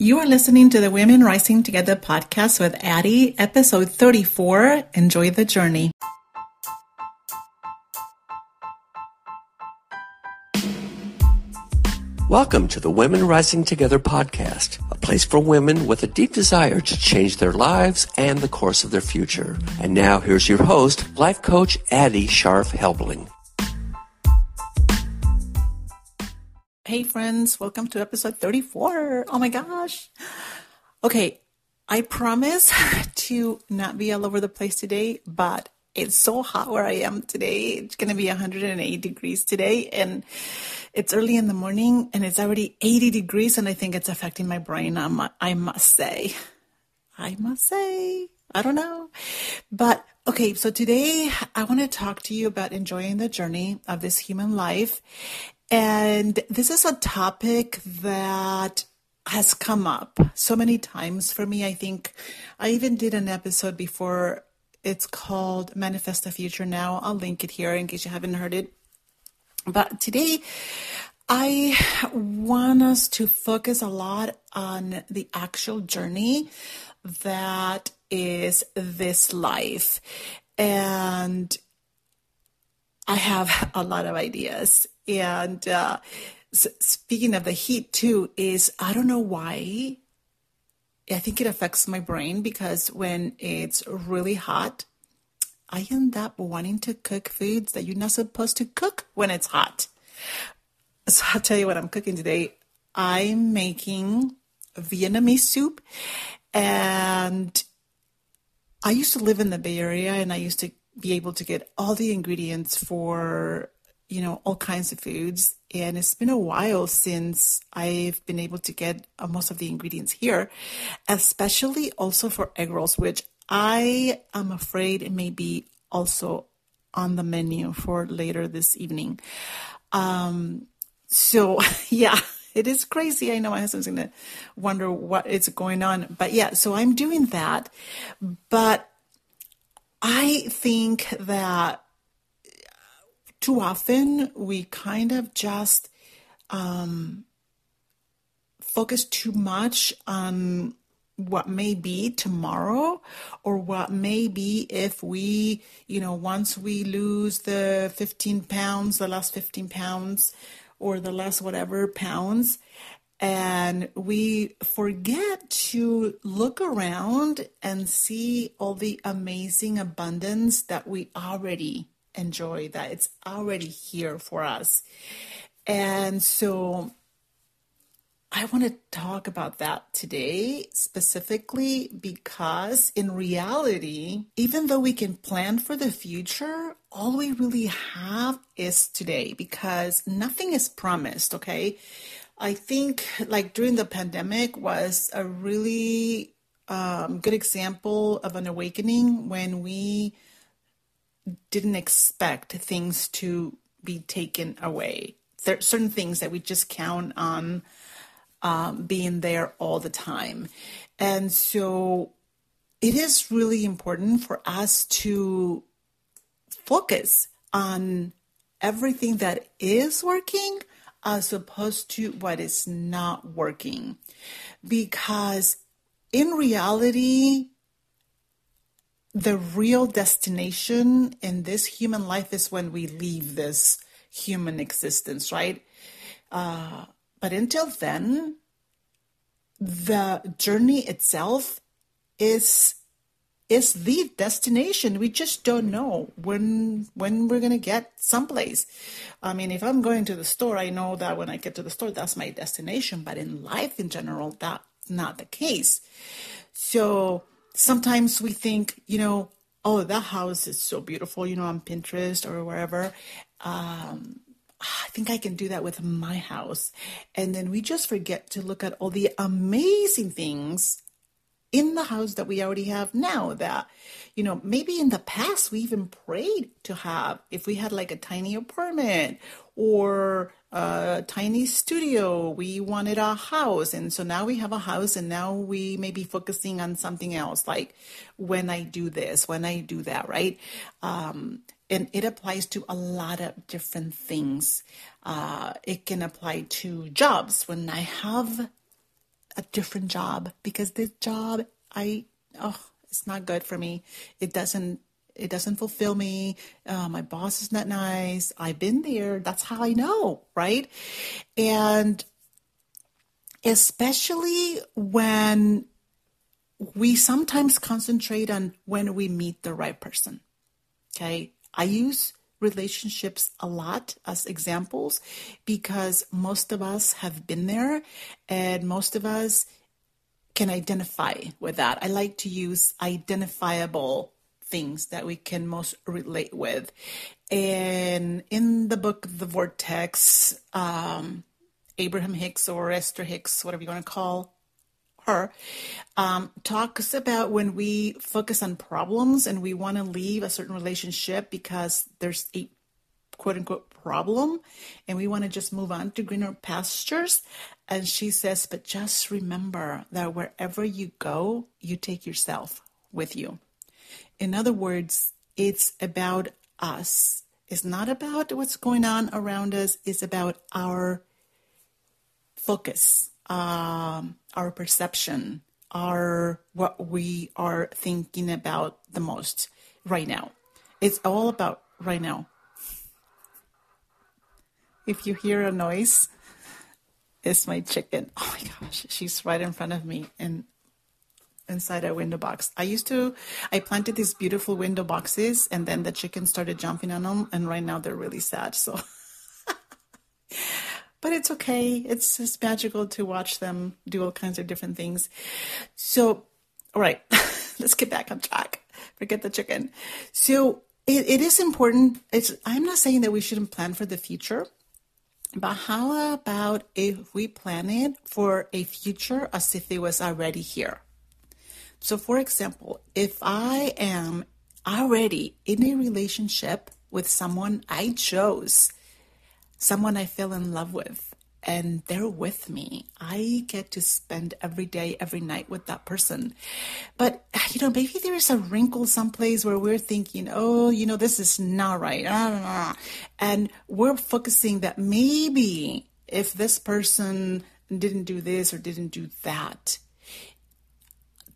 You are listening to the Women Rising Together podcast with Addie, episode 34. Enjoy the journey. Welcome to the Women Rising Together podcast, a place for women with a deep desire to change their lives and the course of their future. And now here's your host, life coach Addie Sharf Helbling. Hey, friends, welcome to episode 34. Oh my gosh. Okay, I promise to not be all over the place today, but it's so hot where I am today. It's going to be 108 degrees today, and it's early in the morning, and it's already 80 degrees, and I think it's affecting my brain. I'm, I must say. I must say. I don't know. But okay, so today I want to talk to you about enjoying the journey of this human life and this is a topic that has come up so many times for me. I think I even did an episode before. It's called Manifest the Future Now. I'll link it here in case you haven't heard it. But today, I want us to focus a lot on the actual journey that is this life. And I have a lot of ideas. And uh, speaking of the heat, too, is I don't know why. I think it affects my brain because when it's really hot, I end up wanting to cook foods that you're not supposed to cook when it's hot. So I'll tell you what I'm cooking today. I'm making Vietnamese soup and I used to live in the Bay Area and I used to be able to get all the ingredients for you know all kinds of foods. And it's been a while since i've been able to get uh, most of the ingredients here especially also for egg rolls which i am afraid it may be also on the menu for later this evening. Um so yeah it is crazy. I know my husband's gonna wonder what is going on but yeah so i'm doing that. But I think that too often we kind of just um, focus too much on what may be tomorrow or what may be if we, you know, once we lose the 15 pounds, the last 15 pounds, or the last whatever pounds, and we forget to look around and see all the amazing abundance that we already enjoy, that it's already here for us. And so I want to talk about that today specifically because in reality, even though we can plan for the future, all we really have is today because nothing is promised, okay? I think like during the pandemic was a really um, good example of an awakening when we didn't expect things to be taken away. There are certain things that we just count on um, being there all the time. And so it is really important for us to focus on everything that is working as opposed to what is not working. Because in reality, the real destination in this human life is when we leave this human existence, right? Uh, but until then, the journey itself is is the destination. We just don't know when when we're gonna get someplace. I mean, if I'm going to the store, I know that when I get to the store, that's my destination. But in life in general, that's not the case. So sometimes we think, you know, oh, that house is so beautiful, you know, on Pinterest or wherever. Um, I think I can do that with my house. And then we just forget to look at all the amazing things in the house that we already have now that you know maybe in the past we even prayed to have if we had like a tiny apartment or a tiny studio. We wanted a house. And so now we have a house and now we may be focusing on something else like when i do this when i do that right? Um, and it applies to a lot of different things. Uh, it can apply to jobs. When i have a different job because this job, I, oh, it's not good for me. It doesn't it doesn't fulfill me. Uh, my boss is not nice. I've been there. That's how I know, right? And especially when we sometimes concentrate on when we meet the right person. Okay. I use relationships a lot as examples because most of us have been there and most of us can identify with that. I like to use identifiable things that we can most relate with. And in the book, The Vortex, um, Abraham Hicks or Esther Hicks, whatever you want to call her, um, talks about when we focus on problems and we want to leave a certain relationship because there's a quote unquote problem and we want to just move on to greener pastures. And she says, but just remember that wherever you go, you take yourself with you. In other words, it's about us. It's not about what's going on around us, it's about our focus, um, our perception, our what we are thinking about the most right now. It's all about right now. If you hear a noise, it's my chicken. Oh my gosh, she's right in front of me and inside a window box. I used to, I planted these beautiful window boxes and then the chickens started jumping on them and right now they're really sad. So, but it's okay. It's just magical to watch them do all kinds of different things. So, all right, let's get back on track. Forget the chicken. So it, it is important. It's, I'm not saying that we shouldn't plan for the future. But how about if we plan it for a future as if it was already here? So, for example, if I am already in a relationship with someone I chose, someone I fell in love with, and they're with me, I get to spend every day, every night with that person. But, you know, maybe there's a wrinkle someplace where we're thinking, oh, you know, this is not right. Ah, ah, ah, and we're focusing that maybe if this person didn't do this or didn't do that,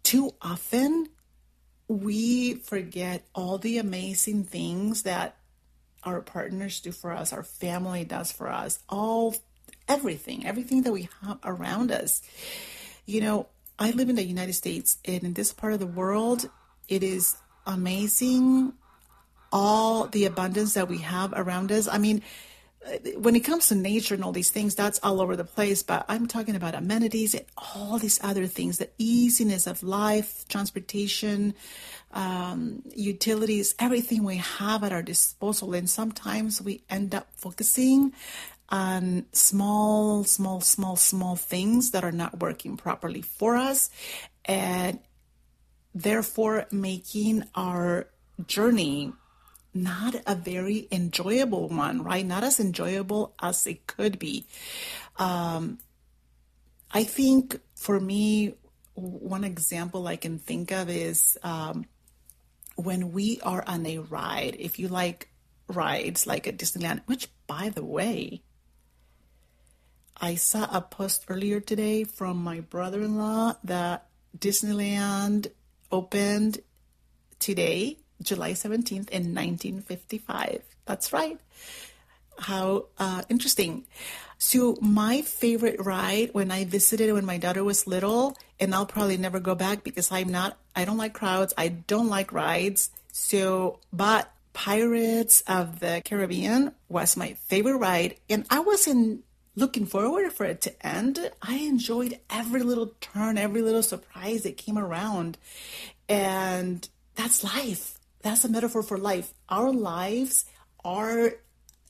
too often we forget all the amazing things that our partners do for us, our family does for us, all everything, everything that we have around us. You know, I live in the United States and in this part of the world, it is amazing all the abundance that we have around us. I mean, when it comes to nature and all these things, that's all over the place. But I'm talking about amenities and all these other things, the easiness of life, transportation, um, utilities, everything we have at our disposal. And sometimes we end up focusing on small, small, small, small things that are not working properly for us. And therefore making our journey not a very enjoyable one, right? Not as enjoyable as it could be. Um, I think for me, one example I can think of is um, when we are on a ride. If you like rides, like at Disneyland, which, by the way, I saw a post earlier today from my brother in law that Disneyland opened today July 17th in 1955. That's right. How uh, interesting. So, my favorite ride when I visited when my daughter was little, and I'll probably never go back because I'm not, I don't like crowds, I don't like rides. So, but Pirates of the Caribbean was my favorite ride, and I wasn't looking forward for it to end. I enjoyed every little turn, every little surprise that came around. And that's life that's a metaphor for life. Our lives are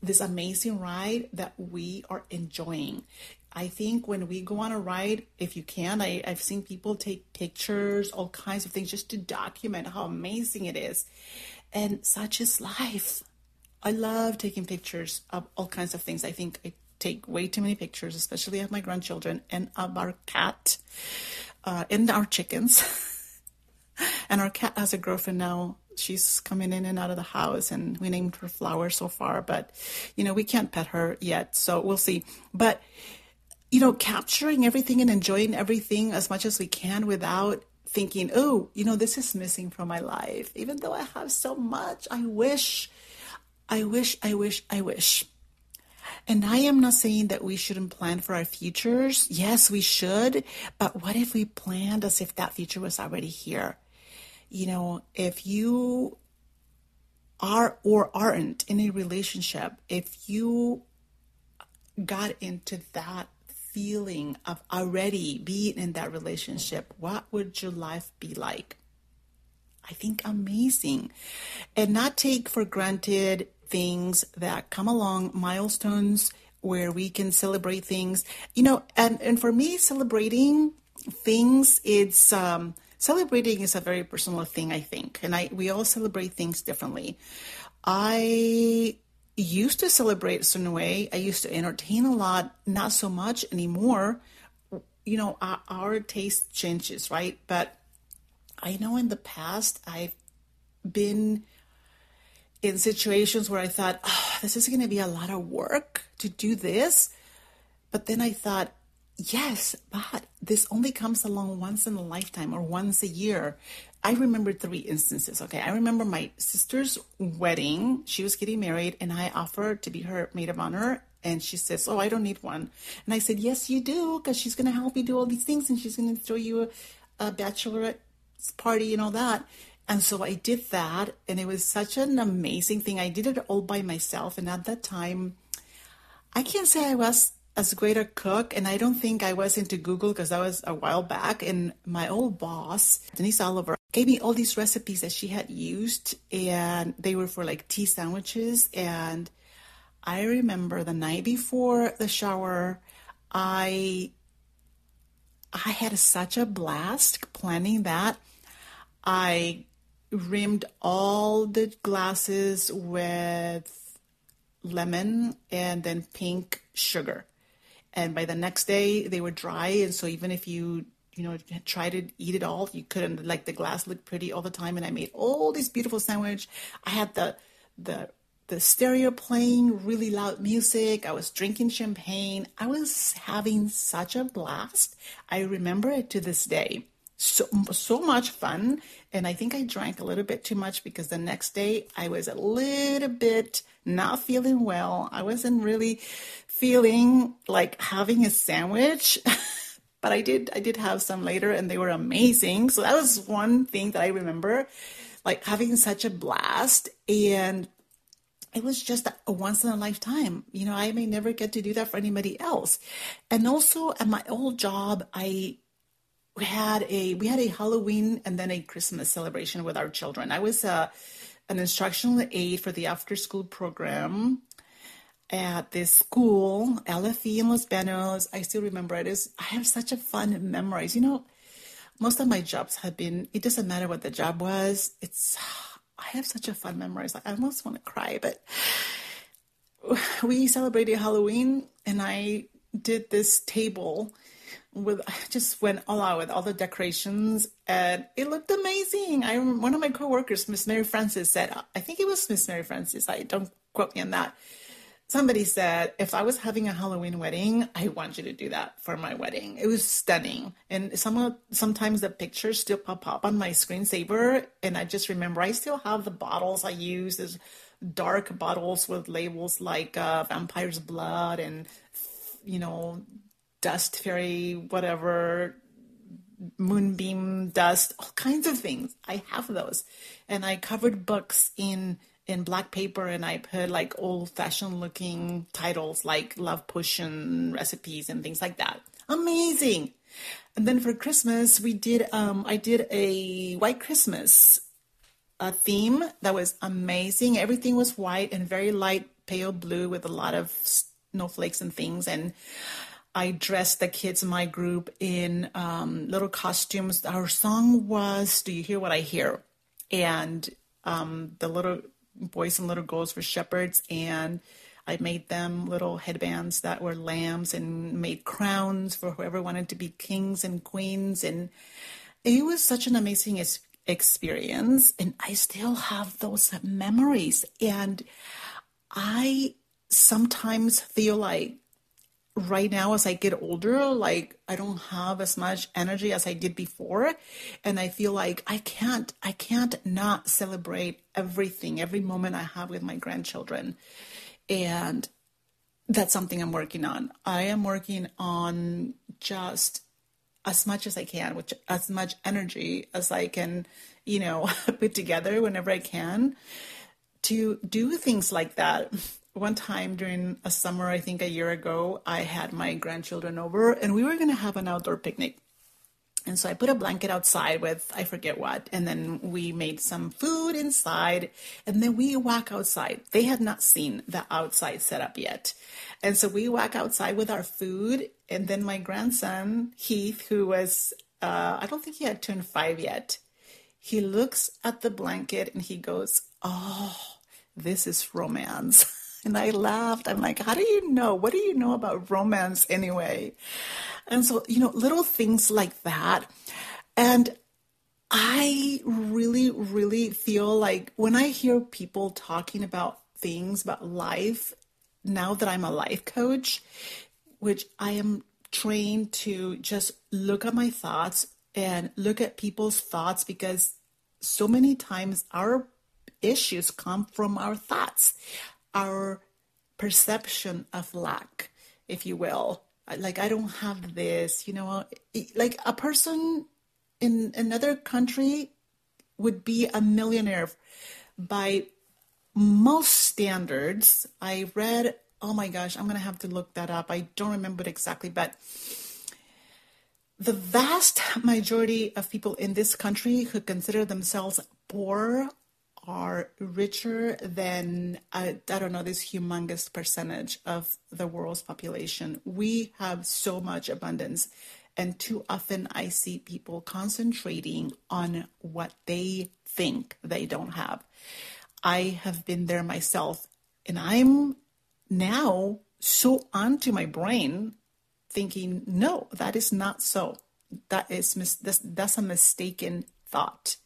this amazing ride that we are enjoying. I think when we go on a ride, if you can, I, I've seen people take pictures, all kinds of things just to document how amazing it is. And such is life. I love taking pictures of all kinds of things. I think I take way too many pictures, especially of my grandchildren and of our cat uh, and our chickens. and our cat has a girlfriend now she's coming in and out of the house and we named her flower so far but you know we can't pet her yet so we'll see but you know, capturing everything and enjoying everything as much as we can without thinking, oh, you know, this is missing from my life. Even though I have so much, I wish, I wish, I wish, I wish. And I am not saying that we shouldn't plan for our futures. Yes, we should. But what if we planned as if that future was already here? You know, if you are or aren't in a relationship, if you got into that feeling of already being in that relationship, what would your life be like? I think amazing. And not take for granted things that come along, milestones where we can celebrate things. You know, and, and for me, celebrating things, it's um, celebrating is a very personal thing, I think. And I we all celebrate things differently. I used to celebrate a certain way. I used to entertain a lot, not so much anymore. You know, our, our taste changes, right? But I know in the past I've been in situations where I thought, oh, this is going to be a lot of work to do this. But then I thought, yes, but this only comes along once in a lifetime or once a year. I remember three instances. Okay. I remember my sister's wedding. She was getting married, and I offered to be her maid of honor. And she says, Oh, I don't need one. And I said, Yes, you do, because she's going to help you do all these things and she's going to throw you a, a bachelorette party and all that. And so I did that, and it was such an amazing thing. I did it all by myself, and at that time, I can't say I was as a cook, and I don't think I was into Google because that was a while back. And my old boss, Denise Oliver, gave me all these recipes that she had used, and they were for like tea sandwiches. And I remember the night before the shower, I I had such a blast planning that. I rimmed all the glasses with lemon and then pink sugar. And by the next day, they were dry. And so even if you, you know, try to eat it all, you couldn't. Like the glass looked pretty all the time. And I made all these beautiful sandwich. I had the the the stereo playing really loud music. I was drinking champagne. I was having such a blast. I remember it to this day so so much fun and i think i drank a little bit too much because the next day i was a little bit not feeling well i wasn't really feeling like having a sandwich but i did i did have some later and they were amazing so that was one thing that i remember like having such a blast and it was just a once in a lifetime. You know, I may never get to do that for anybody else. And also at my old job, I had a we had a Halloween and then a Christmas celebration with our children. I was uh, an instructional aide for the after school program at this school, LFE in Los Banos. I still remember it is I have such a fun memories. You know, most of my jobs have been it doesn't matter what the job was. It's I have such a fun memories. I almost want to cry, but we celebrated Halloween and I did this table with just went all out with all the decorations and it looked amazing. I one of my coworkers, Miss Mary Francis, said I think it was Miss Mary Francis. I don't quote me on that. Somebody said if I was having a Halloween wedding, I want you to do that for my wedding. It was stunning, and some sometimes the pictures still pop up on my screensaver, and I just remember I still have the bottles I used as dark bottles with labels like uh, vampire's blood and you know dust fairy, whatever, moonbeam dust, all kinds of things. I have those. And I covered books in in black paper and I put like old fashioned looking titles like love potion recipes and things like that. Amazing. And then for Christmas, we did um I did a white Christmas a theme that was amazing. Everything was white and very light pale blue with a lot of snowflakes and things and I dressed the kids in my group in um, little costumes. Our song was "Do You Hear What I Hear," and um, the little boys and little girls were shepherds, and I made them little headbands that were lambs, and made crowns for whoever wanted to be kings and queens, and it was such an amazing experience, and I still have those memories, and I sometimes feel like right now as I get older, like I don't have as much energy as I did before. And I feel like I can't, I can't not celebrate everything, every moment I have with my grandchildren. And that's something I'm working on. I am working on just as much as I can, which as much energy as I can, you know, put together whenever I can to do things like that one time during a summer, I think a year ago, I had my grandchildren over and we were going to have an outdoor picnic. And so I put a blanket outside with I forget what, and then we made some food inside, and then we walk outside. They had not seen the outside setup yet. And so we walk outside with our food, and then my grandson, Heath, who was, uh, I don't think he had turned five yet, he looks at the blanket and he goes, Oh, this is romance. And I laughed. I'm like, how do you know? What do you know about romance anyway? And so, you know, little things like that. And I really, really feel like when I hear people talking about things about life, now that I'm a life coach, which I am trained to just look at my thoughts and look at people's thoughts because so many times our issues come from our thoughts our perception of lack, if you will. Like, I don't have this, you know, like a person in another country would be a millionaire by most standards. I read, oh my gosh, I'm going to have to look that up. I don't remember it exactly, but the vast majority of people in this country who consider themselves poor are richer than I, don't know this humongous percentage of the world's population. We have so much abundance, and too often I see people concentrating on what they think they don't have. I have been there myself, and I'm now so onto my brain thinking, no, that is not so. That is that's, that's a mistaken thought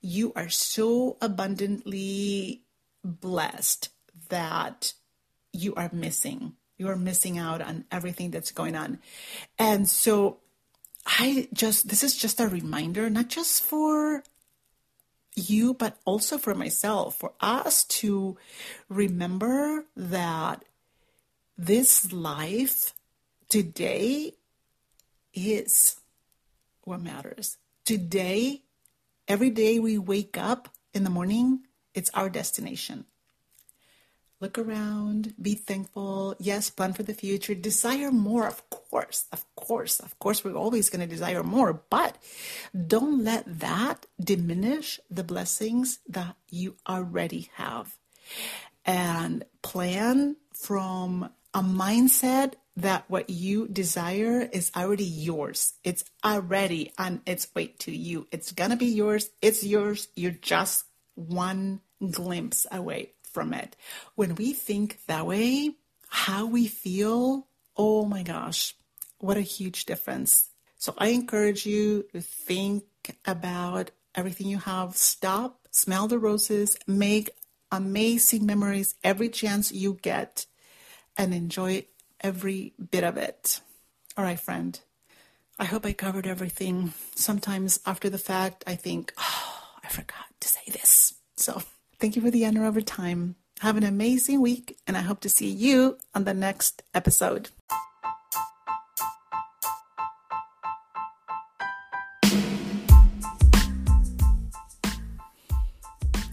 you are so abundantly blessed that you are missing. You are missing out on everything that's going on. And so I just, this is just a reminder, not just for you, but also for myself, for us to remember that this life today is what matters. Today Every day we wake up in the morning, it's our destination. Look around, be thankful. Yes, plan for the future. Desire more, of course, of course, of course, we're always going to desire more, but don't let that diminish the blessings that you already have. And plan from a mindset that what you desire is already yours. It's already on its way to you. It's gonna be yours. It's yours. You're just one glimpse away from it. When we think that way, how we feel, oh my gosh, what a huge difference. So I encourage you to think about everything you have. Stop, smell the roses, make amazing memories every chance you get, and enjoy every bit of it. All right, friend. I hope I covered everything. Sometimes after the fact, I think, oh, I forgot to say this. So thank you for the honor of over time. Have an amazing week, and I hope to see you on the next episode.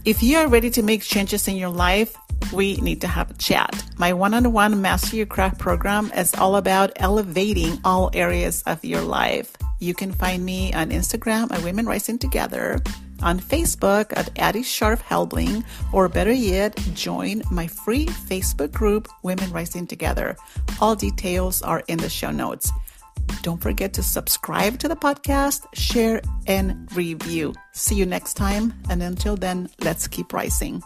If you are ready to make changes in your life, we need to have a chat. My one on one Master Your Craft program is all about elevating all areas of your life. You can find me on Instagram at Women Rising Together, on Facebook at Addie Sharf Helbling, or better yet, join my free Facebook group, Women Rising Together. All details are in the show notes. Don't forget to subscribe to the podcast, share, and review. See you next time. And until then, let's keep rising.